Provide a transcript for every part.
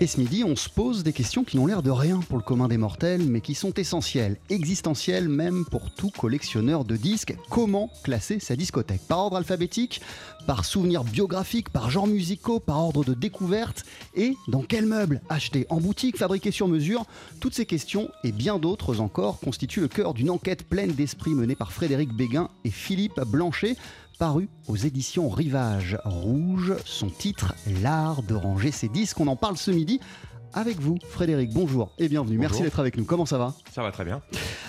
Et ce midi, on se pose des questions qui n'ont l'air de rien pour le commun des mortels, mais qui sont essentielles, existentielles même pour tout collectionneur de disques. Comment classer sa discothèque? Par ordre alphabétique Par souvenir biographique Par genre musicaux Par ordre de découverte? Et dans quel meuble Acheter? En boutique Fabriquer sur mesure? Toutes ces questions et bien d'autres encore constituent le cœur d'une enquête pleine d'esprit menée par Frédéric Béguin et Philippe Blanchet paru aux éditions Rivage Rouge. Son titre, L'art de ranger ses disques. On en parle ce midi avec vous, Frédéric. Bonjour et bienvenue. Merci d'être avec nous. Comment ça va? Ça va très bien.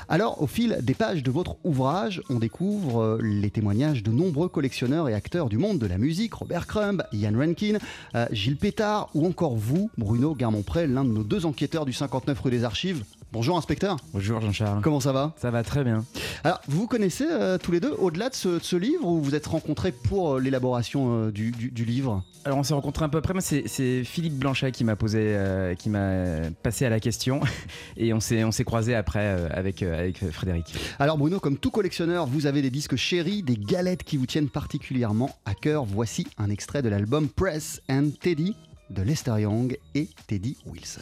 Alors, au fil des pages de votre ouvrage, on découvre euh, les témoignages de nombreux collectionneurs et acteurs du monde de la musique Robert Crumb, Ian Rankin, euh, Gilles Pétard ou encore vous, Bruno Garmont-Pré, l'un de nos deux enquêteurs du 59 rue des Archives. Bonjour, inspecteur. Bonjour Jean-Charles. Comment ça va Ça va très bien. Alors, vous vous connaissez euh, tous les deux au-delà de ce, de ce livre ou vous êtes rencontrés pour euh, l'élaboration euh, du, du- du livre? Alors on s'est rencontrés un peu après. Moi, c'est- Philippe Blanchet qui m'a posé, qui m'a passé à la question, et on s'est croisés après avec avec Frédéric. Alors Bruno, comme tout collectionneur, vous avez des disques chéris, des galettes qui vous tiennent particulièrement à cœur. Voici un extrait de l'album Press and Teddy de Lester Young et Teddy Wilson.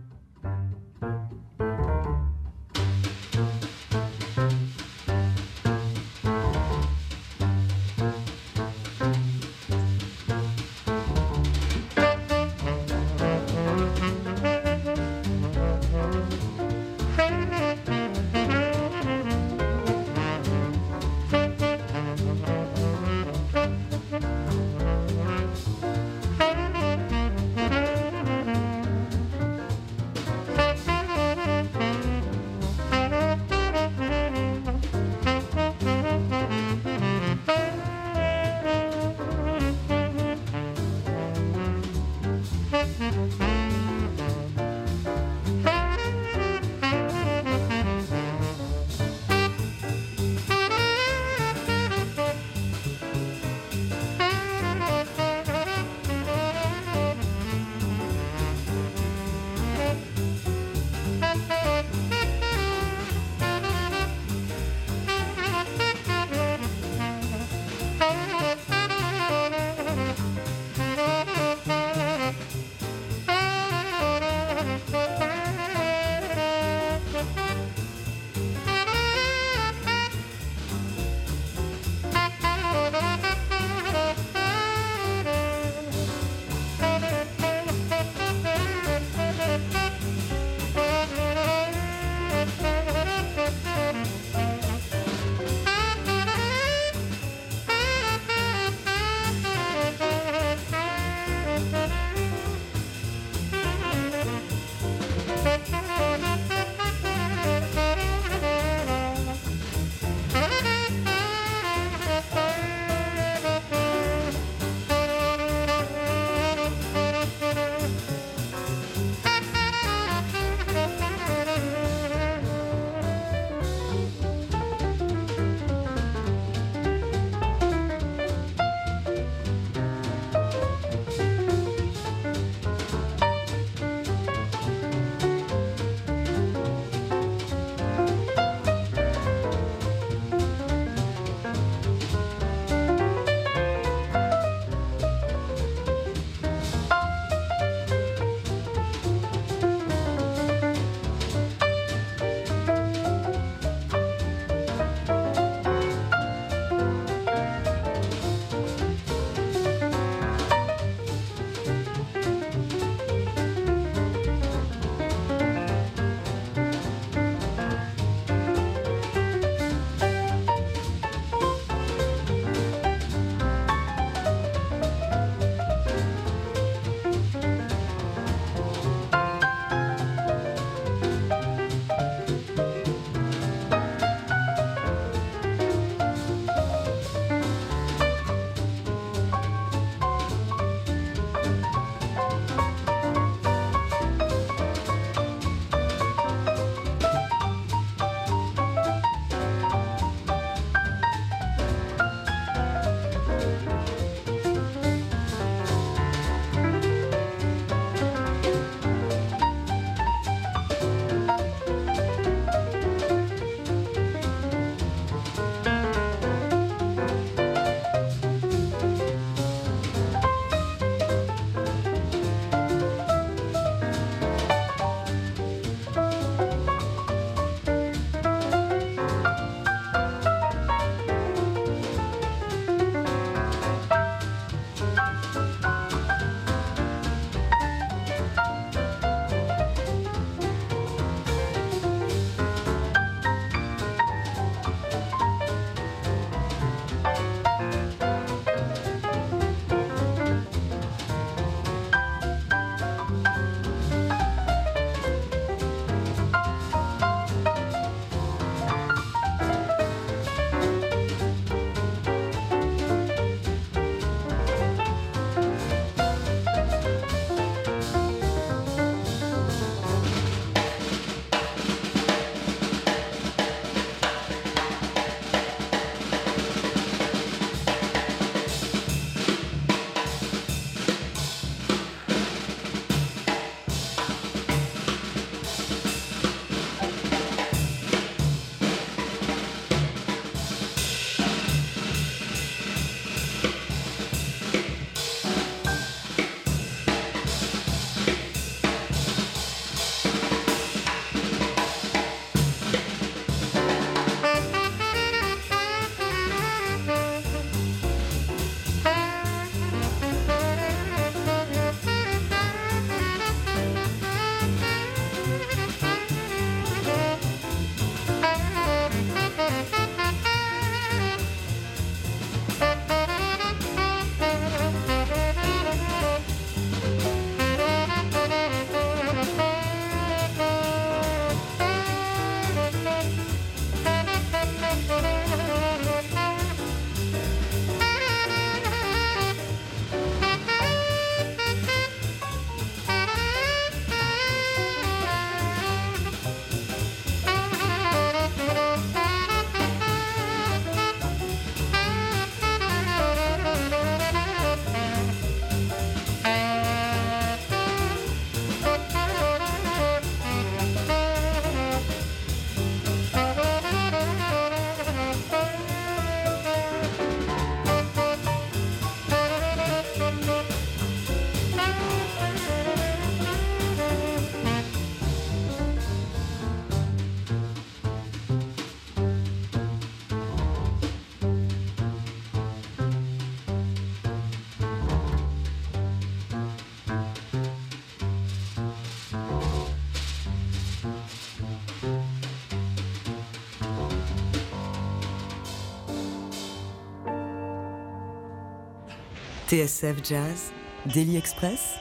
TSF Jazz, Daily Express,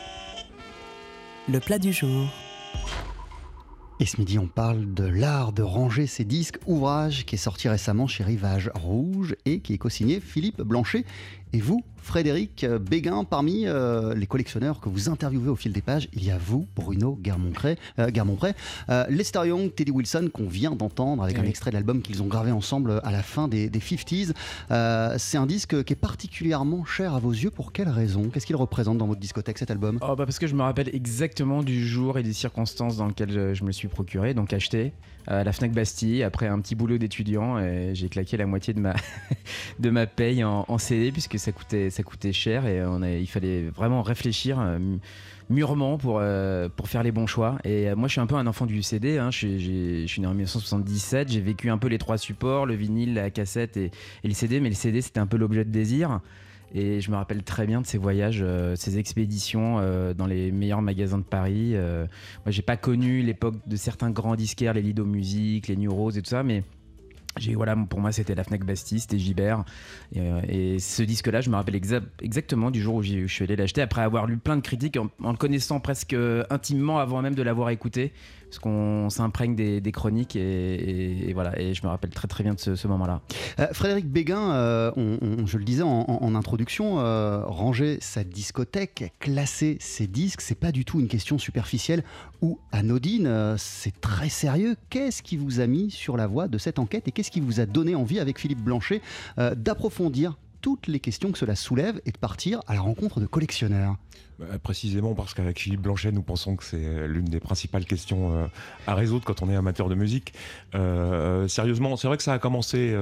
le plat du jour. Et ce midi, on parle de l'art de ranger ses disques, ouvrage qui est sorti récemment chez Rivage Rouge et qui est co-signé Philippe Blanchet. Et vous, Frédéric Béguin, parmi euh, les collectionneurs que vous interviewez au fil des pages, il y a vous, Bruno Guermont-Pré, euh, euh, Lester Young, Teddy Wilson, qu'on vient d'entendre avec un extrait de l'album qu'ils ont gravé ensemble à la fin des, 50s. c'est un disque qui est particulièrement cher à vos yeux. Pour quelle raison? Qu'est-ce qu'il représente dans votre discothèque cet album? Oh, bah Parce que je me rappelle exactement du jour et des circonstances dans lesquelles je, je me suis procuré, donc acheté à la Fnac Bastille après un petit boulot d'étudiant et j'ai claqué la moitié de ma, de ma paye en, CD puisque ça coûtait, ça coûtait cher et il fallait vraiment réfléchir euh, mûrement pour, euh, pour faire les bons choix. Et euh, moi, je suis un peu un enfant du CD. Hein. Je, suis né en 1977. J'ai vécu un peu les trois supports, le vinyle, la cassette et, et le CD. Mais le CD, c'était un peu l'objet de désir. Et je me rappelle très bien de ces voyages, ces expéditions dans les meilleurs magasins de Paris. Euh, moi, j'ai pas connu l'époque de certains grands disquaires, les Lido Music, les New Rose et tout ça, mais voilà, pour moi, c'était la Fnac Bastille, c'était Gibert. Et, ce disque-là, je me rappelle exactement du jour où je suis allé l'acheter, après avoir lu plein de critiques, en, le connaissant presque intimement avant même de l'avoir écouté, parce qu'on s'imprègne des, chroniques, et, voilà, et je me rappelle très très bien de ce, moment-là. Euh, Frédéric Béguin, euh, je le disais en, introduction, euh, ranger sa discothèque, classer ses disques, c'est pas du tout une question superficielle ou anodine, c'est très sérieux. Qu'est-ce qui vous a mis sur la voie de cette enquête et qu'est-ce qui vous a donné envie, avec Philippe Blanchet, d'approfondir toutes les questions que cela soulève et de partir à la rencontre de collectionneurs? Précisément parce qu'avec Philippe Blanchet, nous pensons que c'est euh, l'une des principales questions euh, à résoudre quand on est amateur de musique. Euh, sérieusement, c'est vrai que ça a commencé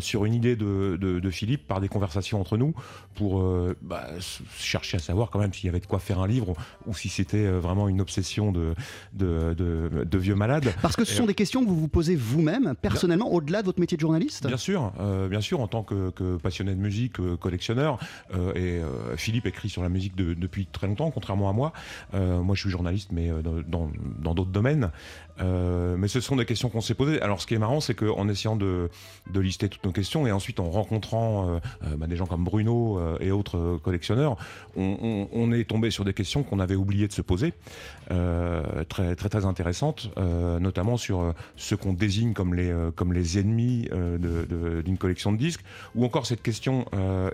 sur une idée de, Philippe par des conversations entre nous pour bah, chercher à savoir quand même s'il y avait de quoi faire un livre ou si c'était vraiment une obsession de, de, vieux malades. Parce que ce sont des questions que vous vous posez vous-même, personnellement, au-delà de votre métier de journaliste? Bien sûr, bien sûr, en tant que, que passionné de musique, collectionneur. et Philippe écrit sur la musique depuis très longtemps, contrairement à moi. Euh, moi, je suis journaliste, mais euh, dans d'autres domaines. Euh, mais ce sont des questions qu'on s'est posées. Alors, ce qui est marrant, c'est qu'en essayant de, lister toutes nos questions et ensuite en rencontrant bah, des gens comme Bruno et autres collectionneurs, on, est tombé sur des questions qu'on avait oublié de se poser, très, très, très intéressantes, notamment sur ce qu'on désigne comme les, comme les ennemis d'une collection de disques, ou encore cette question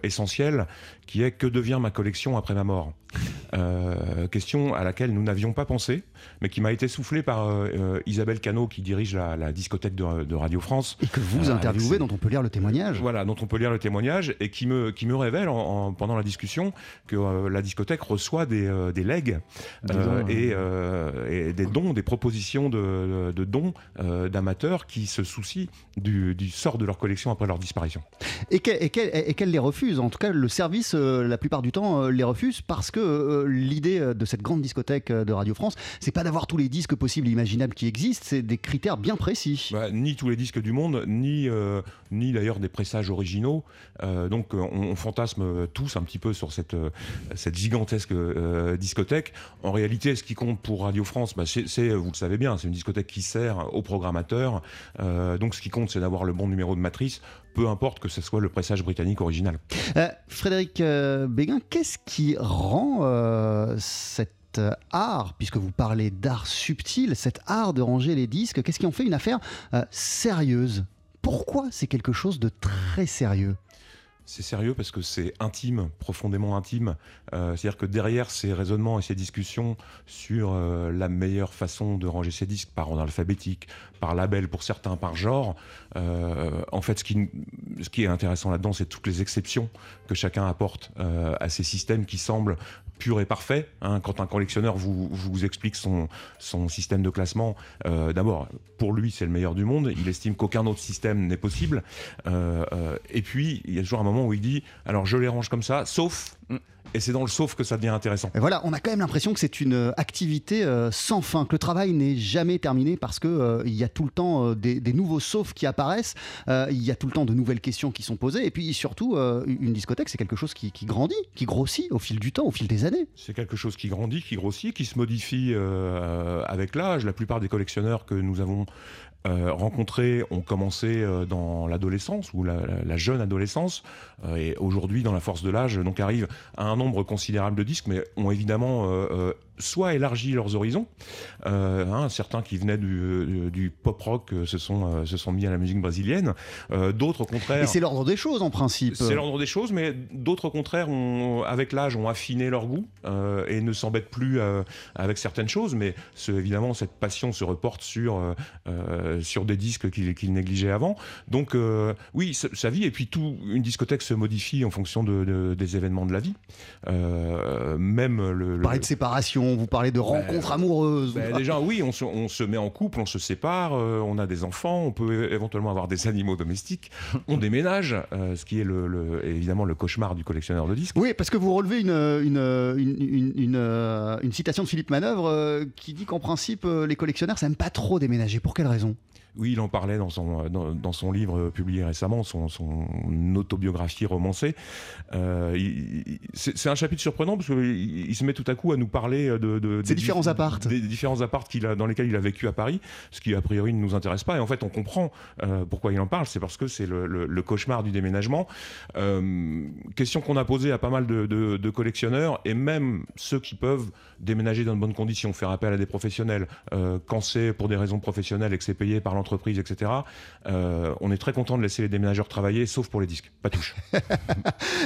essentielle qui est que devient ma collection après ma mort? Euh, question à laquelle nous n'avions pas pensé, mais qui m'a été soufflée par euh, euh, Isabelle Cano, qui dirige la, discothèque de, Radio France. Et que vous interviewez, dont on peut lire le témoignage. Voilà, dont on peut lire le témoignage, et qui me, qui me révèle en, pendant la discussion que la discothèque reçoit des, des legs et, et, des dons, des propositions de, de dons d'amateurs qui se soucient du, du, sort de leur collection après leur disparition. Et qu'elle les refuse, en tout cas le service, la plupart du temps, les refuse parce que euh, l'idée euh, de cette grande discothèque euh, de Radio France, c'est pas d'avoir tous les disques possibles et imaginables qui existent, c'est des critères bien précis. Bah, ni tous les disques du monde, ni, ni d'ailleurs des pressages originaux. donc on, fantasme tous un petit peu sur cette, cette gigantesque discothèque. En réalité, ce qui compte pour Radio France, bah, c'est, vous le savez bien, c'est une discothèque qui sert aux programmateurs. donc ce qui compte, c'est d'avoir le bon numéro de matrice peu importe que ce soit le pressage britannique original. Euh, Frédéric euh, Béguin, qu'est-ce qui rend euh, cet art, puisque vous parlez d'art subtil, cet art de ranger les disques, qu'est-ce qui en fait une affaire sérieuse? Pourquoi c'est quelque chose de très sérieux? C'est sérieux parce que c'est intime, profondément intime. Euh, c'est-à-dire que derrière ces raisonnements et ces discussions sur euh, la meilleure façon de ranger ces disques par ordre alphabétique, par label pour certains, par genre, euh, en fait, ce qui, ce qui est intéressant là-dedans, c'est toutes les exceptions que chacun apporte à ces systèmes qui semblent purs et parfaits. Hein. Quand un collectionneur vous, vous explique son, son système de classement, d'abord, pour lui, c'est le meilleur du monde. Il estime qu'aucun autre système n'est possible. et puis, il y a toujours un moment où il dit alors je les range comme ça, sauf. Et c'est dans le sauf que ça devient intéressant. Et voilà, on a quand même l'impression que c'est une euh, activité euh, sans fin, que le travail n'est jamais terminé parce que euh, il y a tout le temps euh, des, des nouveaux saufs qui apparaissent, il y a tout le temps de nouvelles questions qui sont posées, et puis surtout, une discothèque, c'est quelque chose qui, qui grandit, qui grossit au fil du temps, au fil des années. C'est quelque chose qui grandit, qui grossit, qui se modifie avec l'âge. La plupart des collectionneurs que nous avons euh, rencontrés ont commencé euh, dans l'adolescence ou la, la- jeune adolescence euh, et aujourd'hui dans la force de l'âge donc arrivent à un nombre considérable de disques mais ont évidemment soit élargi leurs horizons euh, hein, certains qui venaient du, euh, du pop rock euh, se sont se sont mis à la musique brésilienne d'autres au contraire Et c'est l'ordre des choses en principe. c'est l'ordre des choses, mais d'autres au contraire, ont, avec l'âge, ont affiné leur goût et ne s'embêtent plus avec certaines choses. Mais ce- évidemment, cette passion se reporte sur, sur des disques qu'ils négligeaient avant. Donc oui, sa, vie, et puis tout, une discothèque se modifie en fonction de, de- des événements de la vie. Euh, même le... Parlez de séparation, vous parlez de rencontres amoureuses. ben, déjà, oui, on se, on se met en couple, on se sépare, euh, on a des enfants, on peut éventuellement avoir des animaux domestiques, on déménage, euh, ce qui est le, le- évidemment le cauchemar du collectionneur de disques. Oui, parce que vous relevez une, une, une, une- une, euh, citation de Philippe Manœuvre qui dit qu'en principe, les collectionneurs, ça n'aime pas trop déménager. Pour quelle raison? Oui, il en parlait dans son, dans, dans son livre euh, publié récemment, son, son autobiographie romancée. Euh, c'est un chapitre surprenant parce qu'il il se met tout à coup à nous parler de, de Ces différents dif- appartes. des différents appartes qu'il a, dans lesquels il a vécu à Paris, ce qui a priori ne nous intéresse pas. Et en fait, on comprend euh, pourquoi il en parle. C'est parce que c'est le, le- le cauchemar du déménagement. Euh, question qu'on a posée à pas mal de, de- de collectionneurs et même ceux qui peuvent déménager dans de bonnes conditions, faire appel à des professionnels. Euh, quand c'est pour des raisons professionnelles et que c'est payé par l'entreprise, etc. euh, on est très content de laisser les déménageurs travailler, sauf pour les disques. Pas touche.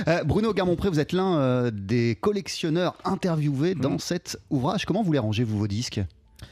Euh, Bruno Garmont-Pré, vous êtes l'un euh, des collectionneurs interviewés dans Mhm. cet ouvrage. Comment vous les rangez, vous, vos disques?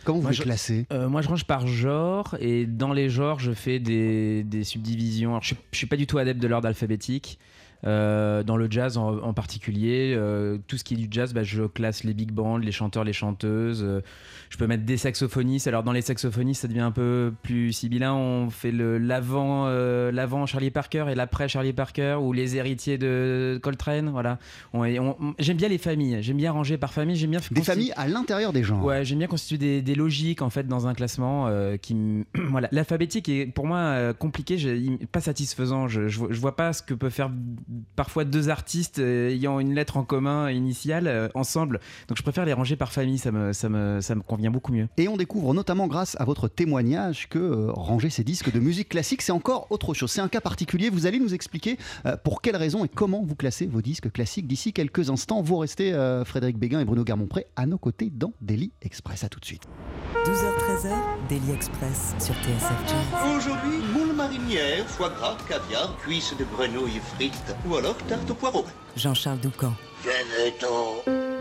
Comment vous Moi, les je- classez? Euh, moi, je range par genre et dans les genres, je fais des, des subdivisions. Alors, je, je suis pas du tout adepte de l'ordre alphabétique. Euh, dans le jazz en, en particulier, euh, tout ce qui est du jazz, bah, je classe les big bands, les chanteurs, les chanteuses. euh, je peux mettre des saxophonistes. Alors dans les saxophonistes, ça devient un peu plus sibyllin. On fait le l'avant, l'avant Charlie Parker et l'après Charlie Parker ou les héritiers de Coltrane. Voilà. On est- on- on- j'aime bien les familles. J'aime bien ranger par famille. J'aime bien Des familles à l'intérieur des genres. Ouais, j'aime bien constituer des, des logiques en fait dans un classement qui voilà l'alphabétique est pour moi compliqué, pas satisfaisant. Je, je, je vois pas ce que peut faire parfois deux artistes euh, ayant une lettre en commun initiale euh, ensemble. Donc je préfère les ranger par famille, ça me ça me ça me convient beaucoup mieux. Et on découvre notamment grâce à votre témoignage que euh, ranger ces disques de musique classique, c'est encore autre chose. C'est un cas particulier. Vous allez nous expliquer pour quelles raisons et comment vous classez vos disques classiques d'ici quelques instants. Vous restez, Frédéric Béguin et Bruno Garmont-Pré, à nos côtés dans Daily Express. À tout de suite. 12h-13h, Daily Express sur TSF Jazz. Aujourd'hui, moule marinière, foie gras, caviar, cuisses de grenouille frites ou alors tarte au poireau. Jean-Charles Doucan. Venez-t'en.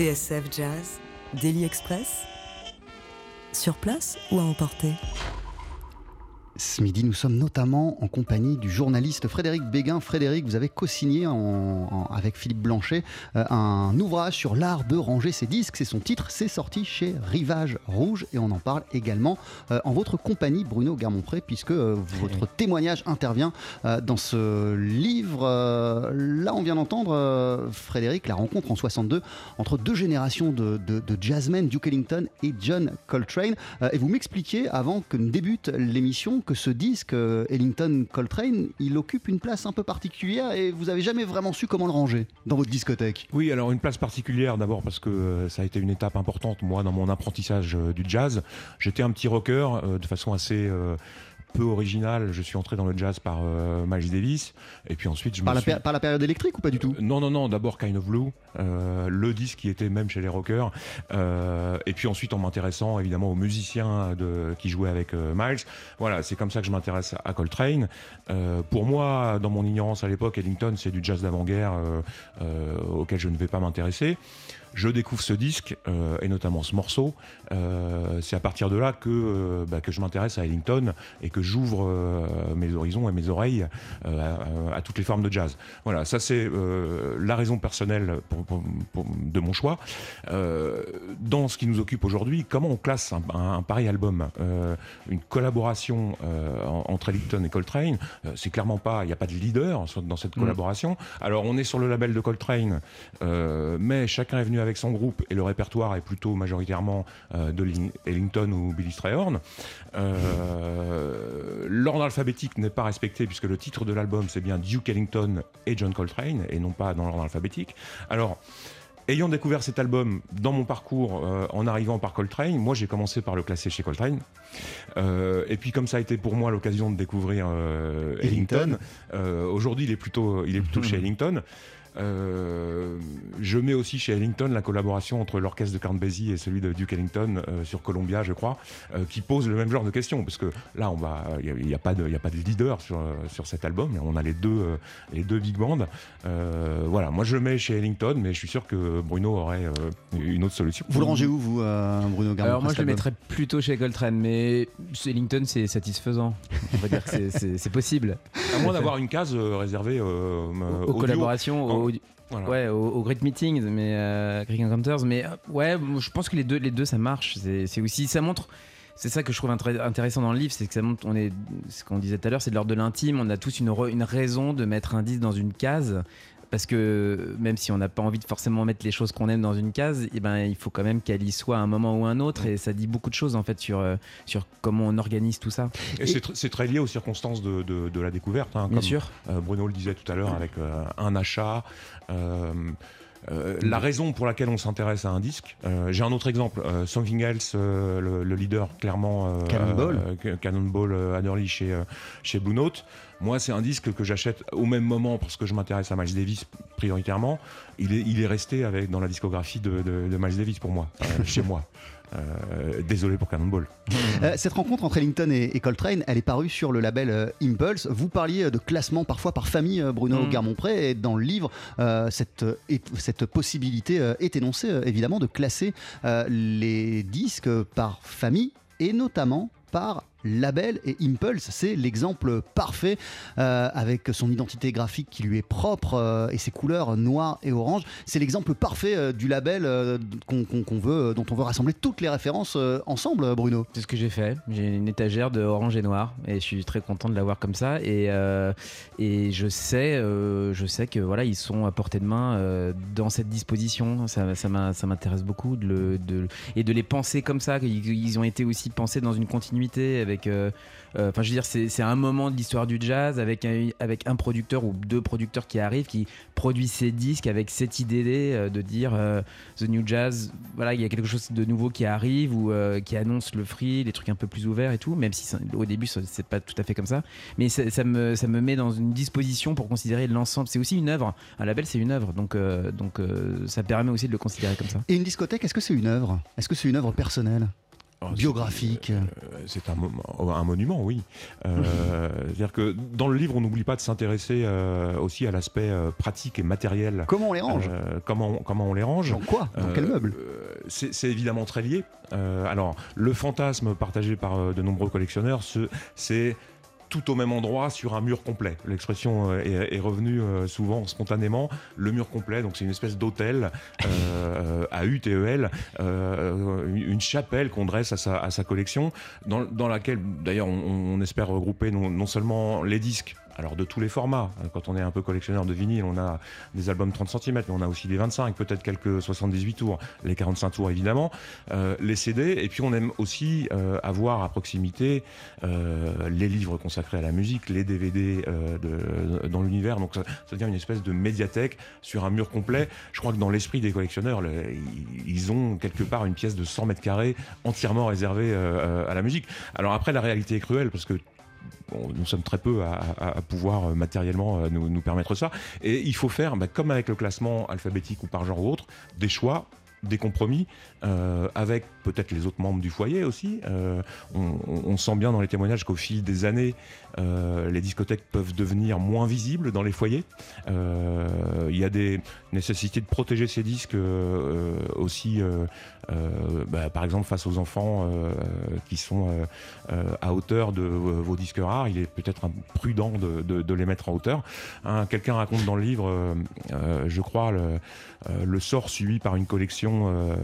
TSF Jazz, Daily Express. Sur place ou à emporter? Ce midi, nous sommes notamment en compagnie du journaliste Frédéric Béguin. Frédéric, vous avez co-signé en- en- avec Philippe Blanchet euh, un ouvrage sur l'art de ranger ses disques. C'est son titre, c'est sorti chez Rivage Rouge et on en parle également euh, en votre compagnie, Bruno Garmont-Pré, puisque euh, votre témoignage intervient dans ce livre. Là, on vient d'entendre, Frédéric, la rencontre en 62 entre deux générations de, de, de jazzmen, Duke Ellington et John Coltrane. Et vous m'expliquiez, avant que ne débute l'émission, que ce disque, euh, Ellington Coltrane, il occupe une place un peu particulière et vous avez jamais vraiment su comment le ranger dans votre discothèque. Oui, alors une place particulière d'abord parce que euh, ça a été une étape importante moi dans mon apprentissage euh, du jazz. J'étais un petit rocker de façon assez peu originale. Je suis entré dans le jazz par euh, Miles Davis et puis ensuite je Par me la, suis... par la période électrique ou pas du tout? Non, non, non, d'abord Kind of Blue, euh, le disque qui était même chez les rockers. Euh, et puis ensuite en m'intéressant évidemment aux musiciens de, qui jouaient avec euh, Miles. Voilà, c'est comme ça que je m'intéresse à Coltrane. Euh, pour moi, dans mon ignorance à l'époque, Ellington, c'est du jazz d'avant-guerre euh, euh, auquel je ne vais pas m'intéresser. Je découvre ce disque euh, et notamment ce morceau. Euh, c'est à partir de là que, euh, bah, que je m'intéresse à Ellington et que j'ouvre mes horizons et mes oreilles à, à toutes les formes de jazz. Voilà, ça c'est la raison personnelle pour- pour- pour- de mon choix. Dans ce qui nous occupe aujourd'hui, comment on classe un, un- un pareil album Une collaboration en- entre Ellington et Coltrane, c'est clairement pas, il n'y a pas de leader dans cette Mm. collaboration. Alors on est sur le label de Coltrane, mais chacun est venu avec son groupe et le répertoire est plutôt majoritairement euh, de Ling- Ellington ou Billy Strayhorn. Euh, L'ordre alphabétique n'est pas respecté puisque le titre de l'album c'est bien Duke Ellington et John Coltrane et non pas dans l'ordre alphabétique. Alors Ayant découvert cet album dans mon parcours euh, en arrivant par Coltrane, moi j'ai commencé par le classer chez Coltrane. Euh, et puis comme ça a été pour moi l'occasion de découvrir euh, Ellington. Aujourd'hui il est plutôt, il est plutôt chez Ellington. Euh, je mets aussi chez Ellington la collaboration entre l'orchestre de Count Basie et celui de Duke Ellington euh, sur Columbia, je crois, euh, qui pose le même genre de questions. Parce que là, on va, il n'y a, pas de, il y a pas de leader sur, sur cet album. On a les deux, euh, les deux big bands. Euh, voilà, moi je le mets chez Ellington, mais je suis sûr que Bruno aurait euh, une autre solution. Vous le rangez où, vous, euh, Bruno Garmont Alors moi je le mettrais plutôt chez Coltrane, mais chez Ellington c'est satisfaisant. On va dire que c'est possible. Moins d'avoir une case euh, réservée euh, Aux collaborations, aux, Voilà. ouais, aux, aux Great Meetings, mais euh, Great Encounters, mais euh, ouais, je pense que les deux, les deux ça marche. C'est aussi, ça montre. C'est ça que je trouve intéressant dans le livre, c'est que ça montre, on est, ce qu'on disait tout à l'heure, c'est de l'ordre de l'intime. On a tous une raison de mettre un disque dans une case. Parce que même si on n'a pas envie de forcément mettre les choses qu'on aime dans une case, eh ben, il faut quand même qu'elle y soit à un moment ou un autre. Et ça dit beaucoup de choses en fait sur, euh, sur comment on organise tout ça. Et c'est tr- c'est très lié aux circonstances de, de- de la découverte. hein, Bien comme, sûr. euh, Bruno le disait tout à l'heure avec euh, un achat. euh, euh, la raison pour laquelle on s'intéresse à un disque. Euh, J'ai un autre exemple. euh, Something Else, euh, le, le leader clairement. euh, Cannonball. euh, Cannonball euh, Adderley chez, euh, chez Blue Note. Moi, c'est un disque que j'achète au même moment parce que je m'intéresse à Miles Davis prioritairement. Il est, il est resté avec, dans la discographie de, de- de Miles Davis pour moi, euh, chez moi. Euh, désolé pour Cannonball. Euh, cette rencontre entre Ellington et, et Coltrane, elle est parue sur le label euh, Impulse. Vous parliez de classement parfois par famille, Bruno Mm. Garmont-Pré, et dans le livre, euh, cette, et- cette possibilité euh, est énoncée, euh, évidemment, de classer euh, les disques par famille et notamment par label et Impulse, c'est l'exemple parfait euh, avec son identité graphique qui lui est propre euh, et ses couleurs noires et orange. C'est l'exemple parfait euh, du label qu'on veut, dont on veut rassembler toutes les références ensemble, Bruno. C'est ce que j'ai fait. J'ai une étagère de orange et noir et je suis très content de l'avoir comme ça. Et, je sais, je sais que voilà, ils sont à portée de main dans cette disposition. Ça, m'intéresse beaucoup de- et de les penser comme ça. Ils, ils ont été aussi pensés dans une continuité avec. Euh, euh, Enfin, je veux dire, c'est un moment de l'histoire du jazz avec un, avec un producteur ou deux producteurs qui arrivent, qui produisent ces disques avec cette idée euh, de dire The New Jazz, voilà, il y a quelque chose de nouveau qui arrive ou qui annonce le free, les trucs un peu plus ouverts et tout, même si au début c'est pas tout à fait comme ça. Mais ça, ça me, ça me met dans une disposition pour considérer l'ensemble. C'est aussi une œuvre. Un label, c'est une œuvre. Donc, donc ça permet aussi de le considérer comme ça. Et une discothèque, est-ce que c'est une œuvre? Est-ce que c'est une œuvre personnelle? Oh, biographique. c'est, euh, C'est un, mo- un monument, oui. Euh, C'est-à-dire que dans le livre, on n'oublie pas de s'intéresser euh, aussi à l'aspect euh, pratique et matériel. Comment on les range Euh, comment, comment on les range Dans quoi Dans quel Euh, meuble euh, C'est évidemment très lié. Euh, alors, le fantasme partagé par euh, de nombreux collectionneurs, ce- c'est tout au même endroit sur un mur complet. L'expression euh, est, revenue euh, souvent spontanément. Le mur complet, donc c'est une espèce d'hôtel euh, UTEL, euh, une chapelle qu'on dresse à sa, collection, dans, laquelle d'ailleurs on, espère regrouper non seulement les disques, alors de tous les formats. Euh, Quand on est un peu collectionneur de vinyle, on a des albums 30 cm, mais on a aussi des 25, peut-être quelques 78 tours, les 45 tours évidemment, euh, les CD, et puis on aime aussi euh, avoir à proximité euh, les livres consacrés à la musique, les DVD dans l'univers, donc ça, ça devient une espèce de médiathèque sur un mur complet. Je crois que dans l'esprit des collectionneurs, le- ils- ont quelque part une pièce de 100 mètres carrés entièrement réservée à la musique. Alors après, la réalité est cruelle parce que Nous sommes très peu à, pouvoir euh, matériellement euh, nous, nous permettre ça. Et il faut faire, bah, comme avec le classement alphabétique ou par genre ou autre, des choix, des compromis, euh, avec peut-être les autres membres du foyer aussi. Euh, on, sent bien dans les témoignages qu'au fil des années, euh, les discothèques peuvent devenir moins visibles dans les foyers. Il y a des nécessités de protéger ces disques aussi, bah, par exemple face aux enfants qui sont à hauteur de vos disques rares, il est peut-être prudent de, les mettre en hauteur. Hein, Quelqu'un raconte dans le livre, je crois, le, le sort suivi par une collection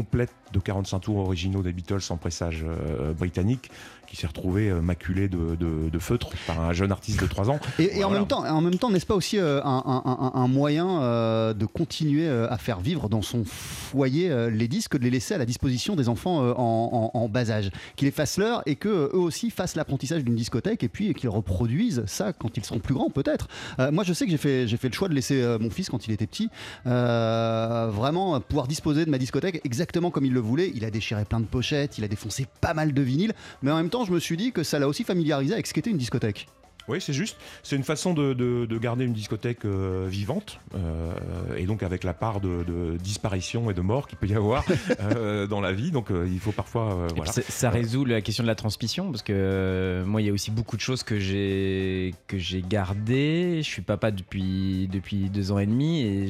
complète de 45 tours originaux des Beatles en pressage euh, britannique qui s'est retrouvé euh, maculé de, de- de feutre par un jeune artiste de 3 ans. Et, et en même temps, en même temps, n'est-ce pas aussi euh, un, un- un- un moyen euh, de continuer à faire vivre dans son foyer les disques, de les laisser à la disposition des enfants en, en- en bas âge, qu'ils les fassent leur et que eux aussi fassent l'apprentissage d'une discothèque et puis qu'ils reproduisent ça quand ils seront plus grands peut-être. Euh, moi, je sais que j'ai fait j'ai fait le choix de laisser mon fils quand il était petit euh, vraiment pouvoir disposer de ma discothèque exactement comme il le voulait. Il a déchiré plein de pochettes, il a défoncé pas mal de vinyles, mais en même temps, je me suis dit que ça l'a aussi familiarisé avec ce qu'était une discothèque. Oui, c'est juste. C'est une façon de, de- de garder une discothèque euh, vivante, euh, et donc avec la part de, de disparition et de mort qu'il peut y avoir euh, dans la vie. Donc euh, il faut parfois. euh, voilà. ça, ça résout la question de la transmission parce que euh, moi il y a aussi beaucoup de choses que j'ai que j'ai gardées. Je suis papa depuis depuis deux ans et demi et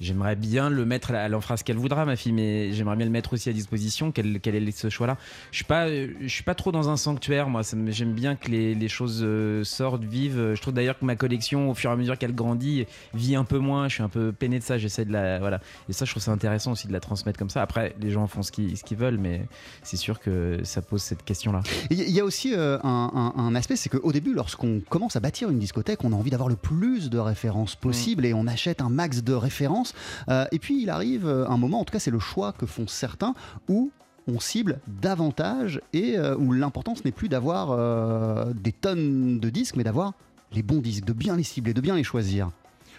j'aimerais bien le mettre. Elle en fera ce qu'elle voudra ma fille, mais j'aimerais bien le mettre aussi à disposition. Qu'elle qu'elle ait ce choix-là. Je suis pas je suis pas trop dans un sanctuaire moi. J'aime bien que les, les choses euh, sortent, vivent. Je trouve d'ailleurs que ma collection au fur et à mesure qu'elle grandit vit un peu moins. Je suis un peu peiné de ça. J'essaie de la voilà. Et ça je trouve ça intéressant aussi de la transmettre comme ça. Après les gens font ce qu'ils veulent, mais c'est sûr que ça pose cette question-là. Il y a aussi euh, un, un- un aspect, c'est qu'au début, lorsqu'on commence à bâtir une discothèque, on a envie d'avoir le plus de références possible et on achète un max de références. Euh, et puis il arrive euh, un moment, en tout cas c'est le choix que font certains, où on cible davantage et euh, où l'important ce n'est plus d'avoir des tonnes de disques, mais d'avoir les bons disques, de bien les cibler, de bien les choisir.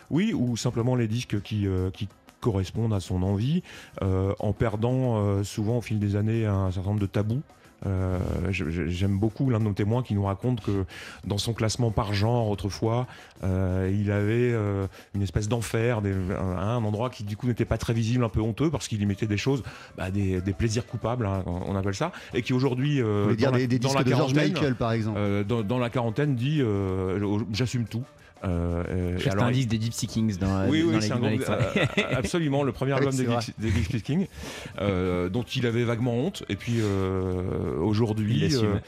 Oui, ou simplement les disques qui, correspondent à son envie, en perdant souvent au fil des années un certain nombre de tabous. Euh, J'aime beaucoup l'un de nos témoins qui nous raconte que dans son classement par genre autrefois, euh, il avait euh, une espèce d'enfer, un, endroit qui du coup n'était pas très visible, un peu honteux parce qu'il y mettait des choses, bah, des, des plaisirs coupables, hein, on appelle ça, et qui aujourd'hui, dans la- des, des dans la quarantaine, Michael par exemple dans, dans la quarantaine dit j'assume tout. Euh, euh, alors, un disque des Gypsy Kings dans, oui, dans oui, c'est un groupe- absolument le premier album des des Geeks King, euh, dont il avait vaguement honte. Et puis euh, aujourd'hui, Il assume.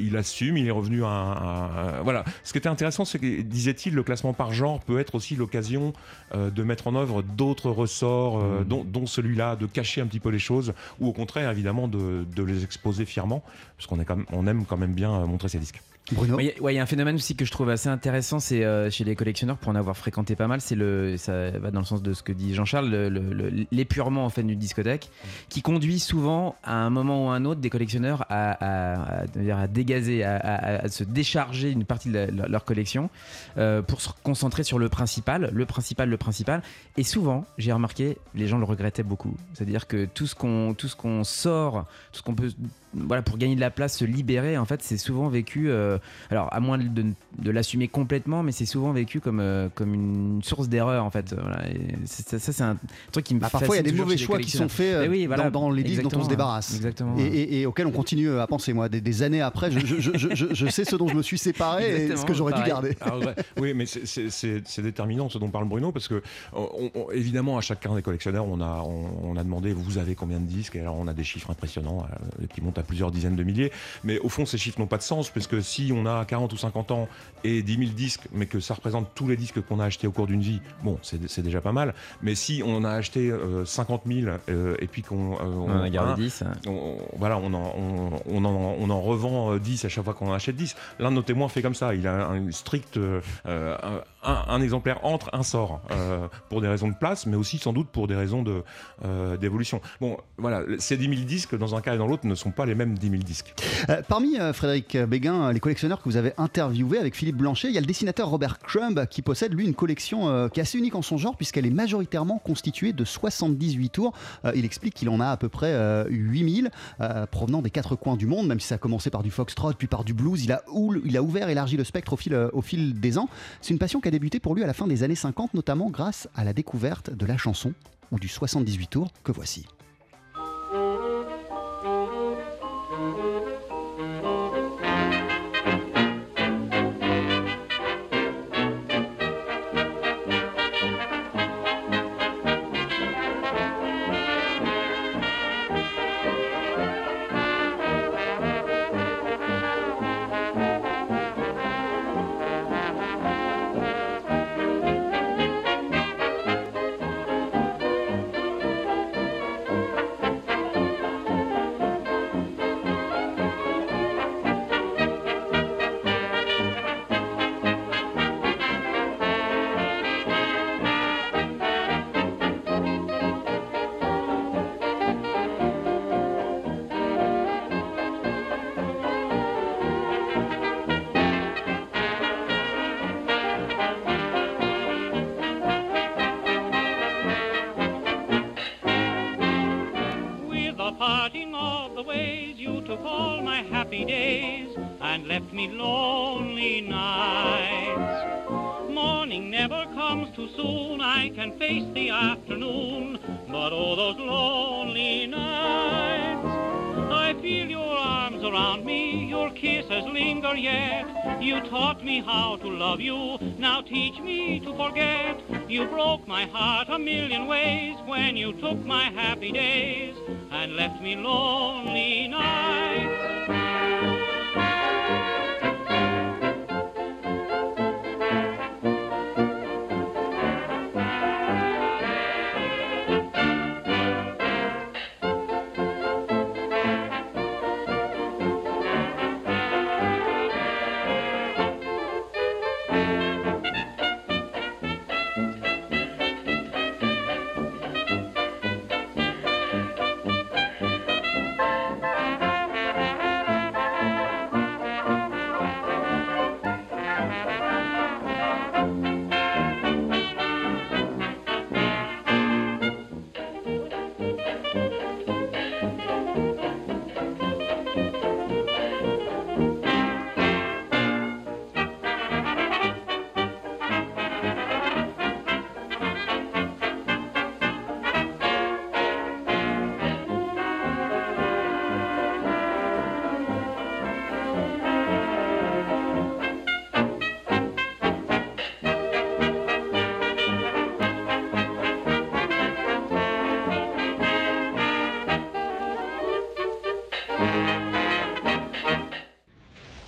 il assume, il est revenu à, un- à un- voilà. Ce qui était intéressant, c'est que disait-il, le classement par genre peut être aussi l'occasion de mettre en œuvre d'autres ressorts, Mm. dont, dont celui-là, de cacher un petit peu les choses, ou au contraire, évidemment, de, de les exposer fièrement, parce qu'on on aime quand même bien montrer ses disques. Bruno Il y a- un phénomène aussi que je trouve assez intéressant, c'est euh, chez les collectionneurs, pour en avoir fréquenté pas mal, c'est le, ça va dans le sens de ce que dit Jean-Charles, le- le- le- l'épurement en fait d'une discothèque, qui conduit souvent à un moment ou à un autre des collectionneurs à, dégazer, à, se décharger une partie de leur, collection euh, pour se concentrer sur le principal, le principal, le principal. Et souvent, j'ai remarqué, les gens le regrettaient beaucoup. C'est-à-dire que tout ce qu'on qu'on sort, tout ce qu'on peut voilà pour gagner de la place, se libérer, en fait, c'est souvent vécu euh, euh, alors à moins de, de l'assumer complètement, mais c'est souvent vécu comme, euh, comme une source d'erreur en fait. Voilà. Et c'est- ça, ça, c'est un truc qui me Bah, parfois, il y a des mauvais choix qui sont faits euh, Mais oui, voilà, dans, dans les disques dont on se débarrasse. Exactement. Et, et- et auxquels on continue à penser. Moi, des, des années après, je, je- je- je- je- je sais ce dont je me suis séparé et ce que j'aurais dû garder. Alors, ouais, oui, mais c'est- déterminant ce dont parle Bruno parce que on- on- évidemment à chacun des collectionneurs on a on, on a demandé vous avez combien de disques? Et alors on a des chiffres impressionnants qui montent à plusieurs dizaines de milliers mais au fond ces chiffres n'ont pas de sens puisque si on a 40 ou 50 ans et 10 000 disques mais que ça représente tous les disques qu'on a achetés au cours d'une vie bon c'est déjà pas mal mais si on a acheté euh, 50 000 euh, et puis qu'on euh, On en a gardé hein, 10. on, on- voilà, on en, on, on en, on en revend euh, 10 à chaque fois qu'on en achète 10. L'un de nos témoins fait comme ça. Il a un strict euh, euh, un, un exemplaire entre, un sort, euh, pour des raisons de place, mais aussi sans doute pour des raisons de, euh, d'évolution. Bon, voilà, ces 10 000 disques, dans un cas et dans l'autre, ne sont pas les mêmes 10 000 disques. Euh, parmi euh, Frédéric Béguin, les collectionneurs que vous avez interviewés avec Philippe Blanchet, il y a le dessinateur Robert Crumb qui possède lui une collection euh, qui est assez unique en son genre puisqu'elle est majoritairement constituée de 78 tours. Euh, il explique qu'il en a à peu près euh, 8000 euh, provenant des quatre coins du monde, même si ça a commencé par du foxtrot puis par du blues. Il a, il a ouvert, élargi le spectre au fil, au fil des ans. C'est une passion qui a débuté pour lui à la fin des années 50, notamment grâce à la découverte de la chanson ou du 78 tours que voici. Teach me to forget. You broke my heart a million ways when you took my happy days and left me lonely nights.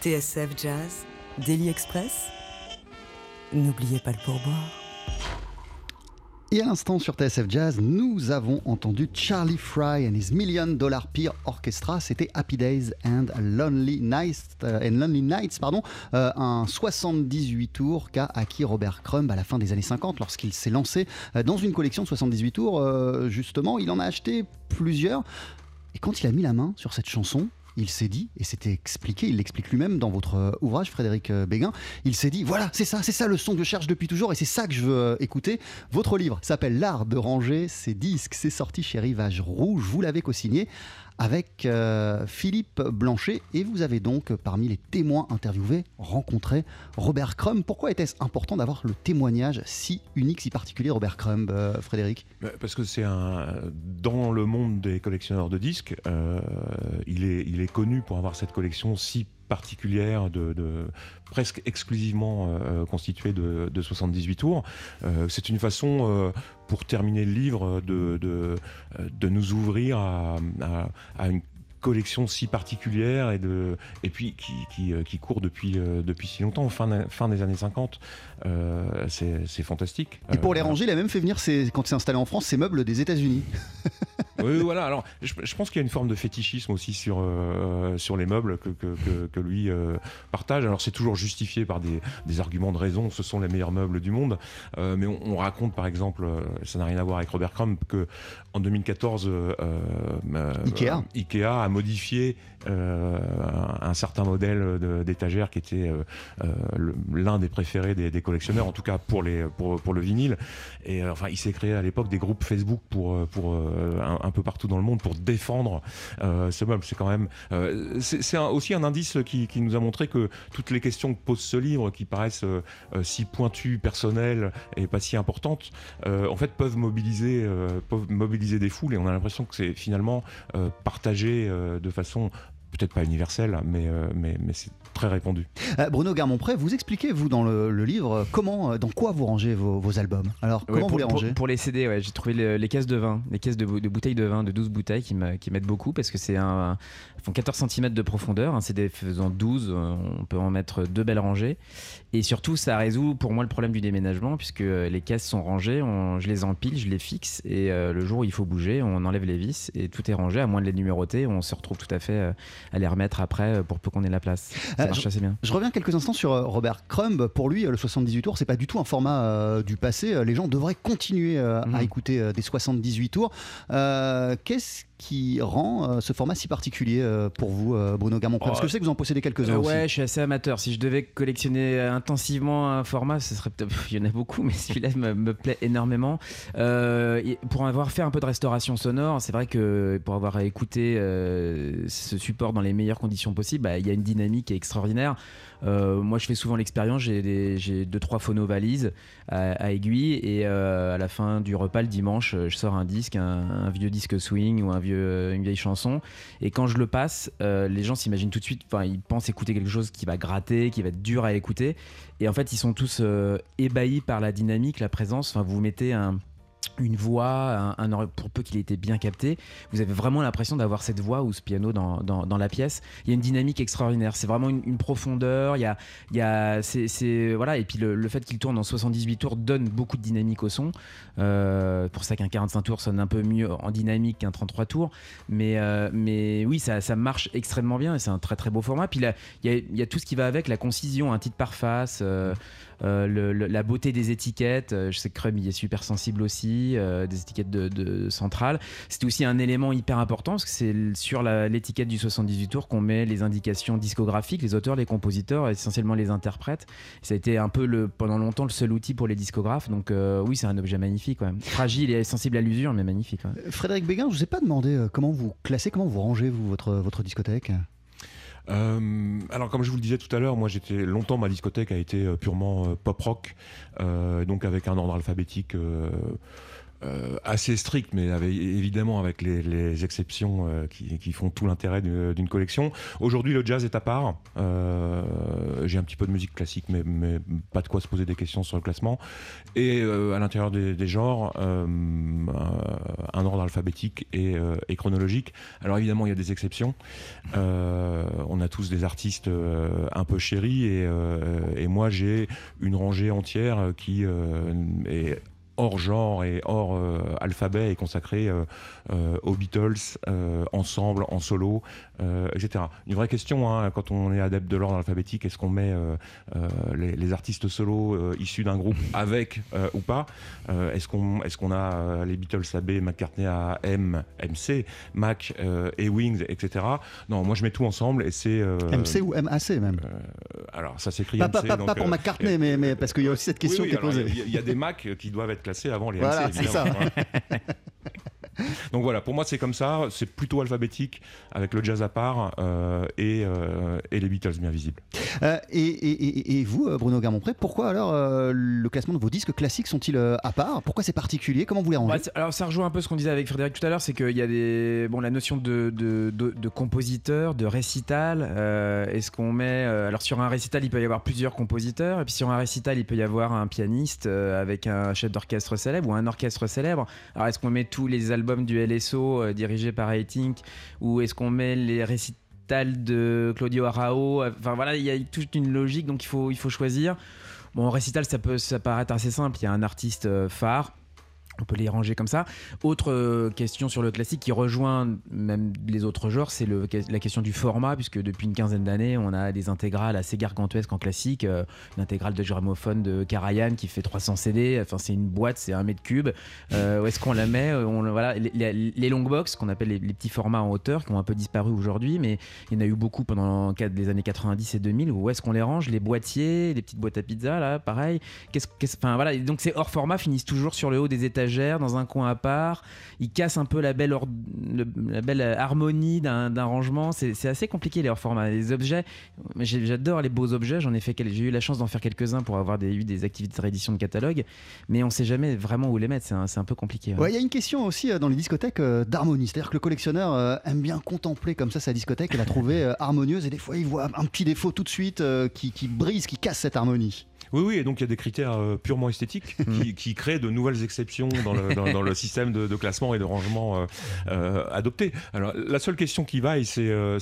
TSF Jazz, Daily Express. N'oubliez pas le pourboire. Et à l'instant sur TSF Jazz, nous avons entendu Charlie Fry and his Million Dollar Peer Orchestra. C'était Happy Days and Lonely Nights, euh, and Lonely Nights pardon, euh, un 78 tours qu'a acquis Robert Crumb à la fin des années 50 lorsqu'il s'est lancé euh, dans une collection de 78 tours. justement, il en a acheté plusieurs. Et quand il a mis la main sur cette chanson, il s'est dit, et c'était expliqué, il l'explique lui-même dans votre euh, ouvrage, Frédéric euh, Béguin, il s'est dit, voilà, c'est ça, c'est ça le son que je cherche depuis toujours, et c'est ça que je veux euh, écouter. Votre livre s'appelle L'art de ranger ses disques, c'est sorti chez Rivage Rouge, vous l'avez co-signé avec euh, Philippe Blanchet. Et vous avez donc, parmi les témoins interviewés, rencontré Robert Crumb. Pourquoi était-ce important d'avoir le témoignage si unique, si particulier, Robert Crumb, euh, Frédéric? Bah, Parce que c'est un. Dans le monde des collectionneurs de disques, euh, il, est, il est connu pour avoir cette collection si particulière, de, de- presque exclusivement euh, constituée de, de 78 tours. Euh, c'est une façon, euh, pour terminer le livre, de, de, euh, de nous ouvrir à, à- à une collection si particulière et, de, et puis qui, qui, euh, qui court depuis, euh, depuis si longtemps, fin, fin des années 50. Euh, c'est c'est fantastique. Et pour Euh, les ranger, il a même fait venir, ses- quand il s'est installé en France, ses meubles des États-Unis. oui, voilà. Alors, je, je pense qu'il y a une forme de fétichisme aussi sur, euh, sur les meubles que, que, que- que lui euh, partage. Alors, c'est toujours justifié par des, des arguments de raison. Ce sont les meilleurs meubles du monde. Euh, mais on, on raconte, par exemple, euh, ça n'a rien à voir avec Robert Crumb, que en 2014, euh, euh, Ikea. Ikea a modifié euh, un, certain modèle d'étagère qui était l'un des préférés des, des collectionneurs, en tout cas pour, les, pour, pour le vinyle. Et enfin, il s'est créé à l'époque des groupes Facebook pour, pour euh, un, un peu partout dans le monde pour défendre euh, ce meuble. C'est quand même, euh, c'est aussi un indice qui, qui nous a montré que toutes les questions que pose ce livre, qui paraissent euh, si pointues, personnelles et pas si importantes, en fait peuvent mobiliser, peuvent mobiliser des foules. Et on a l'impression que c'est finalement partagé de façon peut-être pas universelle, mais, euh, mais, mais c'est très répandu. Euh, Bruno Garmont-Pré, vous expliquez, vous, dans le, le livre, euh, comment, dans quoi vous rangez vos, vos albums Alors, Ouais, comment pour, vous les rangez pour les CD, ouais, j'ai trouvé le- les caisses de vin, les caisses de, bou- de bouteilles de vin, de 12 bouteilles qui m'aident beaucoup parce que c'est un, un- elles font 14 cm de profondeur, un CD faisant 12, euh, on peut en mettre deux belles rangées. Et surtout, ça résout pour moi le problème du déménagement puisque euh, les caisses sont rangées, on- je les empile, je les fixe et euh, le jour où il faut bouger, on enlève les vis et tout est rangé, à moins de les numéroter, on se retrouve tout à fait euh, à les remettre après pour peu qu'on ait la place. Ça Euh, marche je- assez bien. Je reviens quelques instants sur Robert Crumb. Pour lui, le 78 tours, c'est pas du tout un format du passé. Les gens devraient continuer à Mhm. écouter des 78 tours. Qu'est-ce qui rend euh, ce format si particulier euh, pour vous, euh, Bruno Garmont-Pré Parce que je sais que vous en possédez quelques-uns Euh, aussi. ouais, je suis assez amateur. Si je devais collectionner intensivement un format, ce serait peut-être. Il y en a beaucoup, mais celui-là me, me plaît énormément. Euh, pour avoir fait un peu de restauration sonore, c'est vrai que pour avoir écouté euh, ce support dans les meilleures conditions possibles, bah, il y a une dynamique extraordinaire. Euh, moi, je fais souvent l'expérience. J'ai deux trois phonos valises à, aiguille et euh, à la fin du repas le dimanche, euh, je sors un disque, un, vieux disque swing ou un vieux, une vieille chanson. Et quand je le passe, les gens s'imaginent tout de suite. Enfin, ils pensent écouter quelque chose qui va gratter, qui va être dur à écouter. Et en fait, ils sont tous ébahis par la dynamique, la présence. Enfin, vous mettez un une voix, pour peu qu'il ait été bien capté, vous avez vraiment l'impression d'avoir cette voix ou ce piano dans, dans, la pièce. Il y a une dynamique extraordinaire. C'est vraiment une, profondeur. Il y a, il y a, c'est, voilà. Et puis le, fait qu'il tourne en 78 tours donne beaucoup de dynamique au son. Euh, pour ça qu'un 45 tours sonne un peu mieux en dynamique qu'un 33 tours. Mais, euh, mais oui, ça, ça marche extrêmement bien et c'est un très très beau format. Puis il y a, il y a tout ce qui va avec, la concision, un titre par face, euh, euh, la beauté des étiquettes. Euh, Je sais que Crum il est super sensible aussi, euh, des étiquettes de, de centrale. C'était aussi un élément hyper important parce que c'est sur l'étiquette du 78 tours qu'on met les indications discographiques, les auteurs, les compositeurs, essentiellement les interprètes. Ça a été un peu pendant longtemps le seul outil pour les discographes. Donc oui, c'est un objet magnifique. Fragile et sensible à l'usure, mais magnifique. Frédéric Béguin, je vous ai pas demandé comment vous classez, comment vous rangez vous, votre, votre discothèque? Euh, alors comme je vous le disais tout à l'heure, moi j'étais longtemps ma discothèque a été euh, purement euh, pop rock, donc avec un ordre alphabétique euh, assez strict, mais évidemment avec les, exceptions euh, qui, font tout l'intérêt d'une collection. Aujourd'hui le jazz est à part. Euh, J'ai un petit peu de musique classique, mais, pas de quoi se poser des questions sur le classement. Et euh, à l'intérieur des, genres, un ordre alphabétique et, chronologique. Alors évidemment il y a des exceptions. On a tous des artistes un peu chéris et, et moi j'ai une rangée entière qui est hors genre et hors euh, alphabet et consacrée euh, euh, aux Beatles, ensemble, en solo, euh, etc. Une vraie question hein, quand on est adepte de l'ordre alphabétique, est-ce qu'on met euh, euh, les, les artistes solos euh, issus d'un groupe avec euh, ou pas Euh, Est-ce qu'on est qu'on a euh, les Beatles à B, McCartney à M, MC, Mac euh, et Wings, etc. Non, moi je mets tout ensemble et c'est... euh, MC ou MAC même euh, alors ça s'écrit Pas, pas- MC. pas- donc, pas pour euh, McCartney, mais, mais parce qu'il y a aussi cette question oui, qui est alors, posée. Il y, a- il y a des Mac qui doivent être classés avant les Voilà, MC, c'est ça. hein. Donc voilà, pour moi c'est comme ça, c'est plutôt alphabétique avec le jazz à part euh, et, euh, et les Beatles bien visibles. Euh, et, et- et- et vous, Bruno Garmont-Pré, pourquoi alors euh, le classement de vos disques classiques sont-ils à part? Pourquoi c'est particulier? Comment vous les rangez? Bah, alors ça rejoint un peu ce qu'on disait avec Frédéric tout à l'heure, c'est qu'il y a des bon la notion de de, de- de compositeur, de récital. euh, Est-ce qu'on met euh, alors sur un récital il peut y avoir plusieurs compositeurs et puis sur un récital il peut y avoir un pianiste euh, avec un chef d'orchestre célèbre ou un orchestre célèbre. Alors est-ce qu'on met tous les albums du LSO euh, dirigés par Haitink ou est-ce qu'on met les récitals de Claudio Arao Enfin voilà il y a toute une logique donc il faut il faut choisir. Bon, récital, ça peut ça paraître assez simple. Il y a un artiste euh, phare. On peut les ranger comme ça. Autre euh, question sur le classique qui rejoint même les autres genres, c'est la question du format, puisque depuis une quinzaine d'années, on a des intégrales assez gargantuesques en classique. euh, une intégrale de gramophone de Karajan qui fait 300 CD. Enfin, c'est une boîte, c'est un mètre cube. Euh, où est-ce qu'on la met? Voilà, les, les, long box, qu'on appelle les, petits formats en hauteur, qui ont un peu disparu aujourd'hui, mais il y en a eu beaucoup pendant les années 90 et 2000. Où est-ce qu'on les range? Les boîtiers, les petites boîtes à pizza, là, pareil? Qu'est-ce, qu'est-ce- voilà. Donc, ces hors format finissent toujours sur le haut des dans un coin à part. Ils cassent un peu la belle, belle harmonie d'un, rangement. C'est, assez compliqué, les hors format. Les objets, j'adore les beaux objets. J'en ai fait, j'ai eu la chance d'en faire quelques-uns pour avoir des, eu des activités de réédition de catalogue. Mais on sait jamais vraiment où les mettre. C'est un, peu compliqué. il y a une question aussi euh, dans les discothèques euh, d'harmonie. C'est-à-dire que le collectionneur euh, aime bien contempler comme ça sa discothèque et la trouver euh, harmonieuse. Et des fois, il voit un petit défaut tout de suite euh, qui brise, qui casse cette harmonie. Oui, oui, et donc il y a des critères euh, purement esthétiques qui, qui créent de nouvelles exceptions dans le, dans- dans le système de, de classement et de rangement euh, euh, adopté. Alors la seule question qui vaille, c'est euh,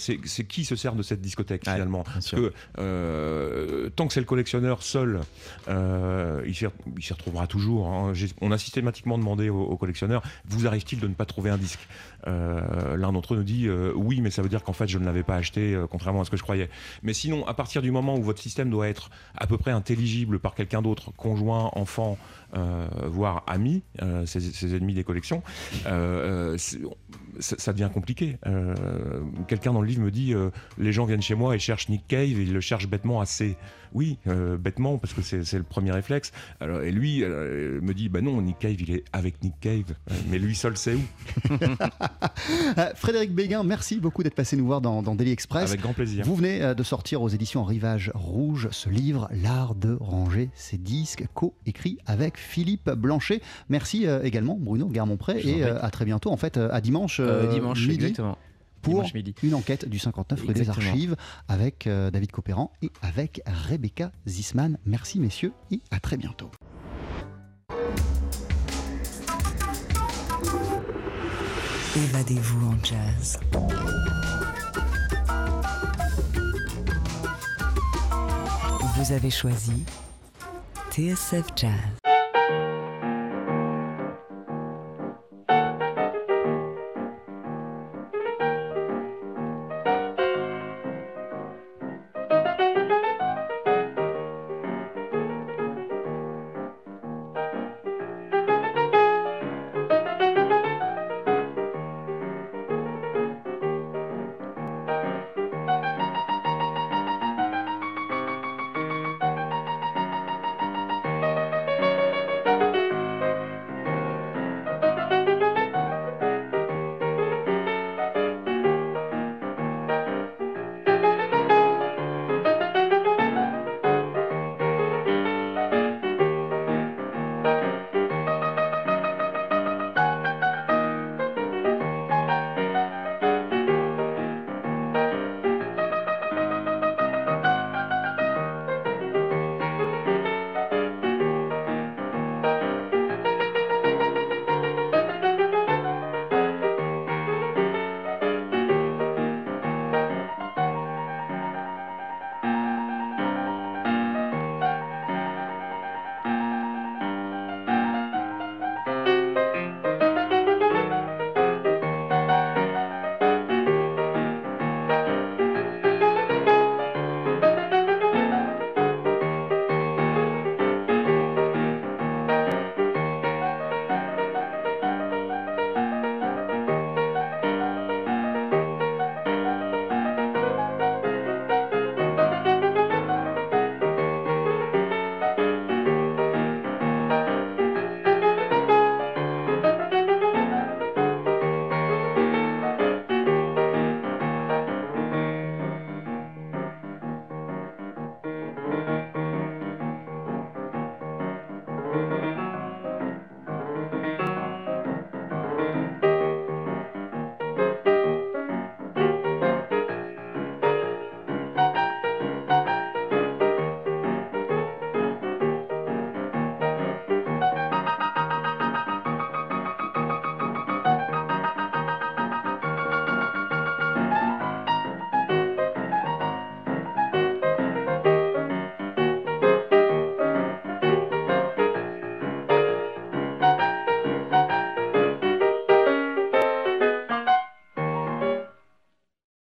qui se sert de cette discothèque finalement. Parce que tant que c'est le collectionneur seul, il s'y retrouvera toujours. hein. On a systématiquement demandé aux, aux collectionneurs, vous arrive-t-il de ne pas trouver un disque L'un d'entre eux nous dit, oui, mais ça veut dire qu'en fait je ne l'avais pas acheté, contrairement à ce que je croyais. Mais sinon, à partir du moment où votre système doit être à peu près par quelqu'un d'autre, conjoint, enfant, euh, voire ami, euh, ses, ses ennemis des collections, euh, euh, ça, ça devient compliqué. Quelqu'un dans le livre me dit, les gens viennent chez moi et cherchent Nick Cave et ils le cherchent bêtement assez. Oui, bêtement, parce que c'est le premier réflexe. Alors, et lui me dit, bah non, Nick Cave, il est avec Nick Cave. Mais lui seul sait où. Frédéric Béguin, merci beaucoup d'être passé nous voir dans, dans Daily Express. Avec grand plaisir. Vous venez de sortir aux éditions Rivage Rouge ce livre, L'art de ranger ses disques, co-écrit avec Philippe Blanchet. Merci euh, également Bruno Garmont-Pré et euh, à très bientôt en fait euh, à dimanche, dimanche, midi exactement. pour midi. une enquête du 59 rue des. Archives avec euh, David Copéran et avec Rebecca Zisman. Merci messieurs et à très bientôt. Évadez-vous en jazz. Vous avez choisi TSF Jazz.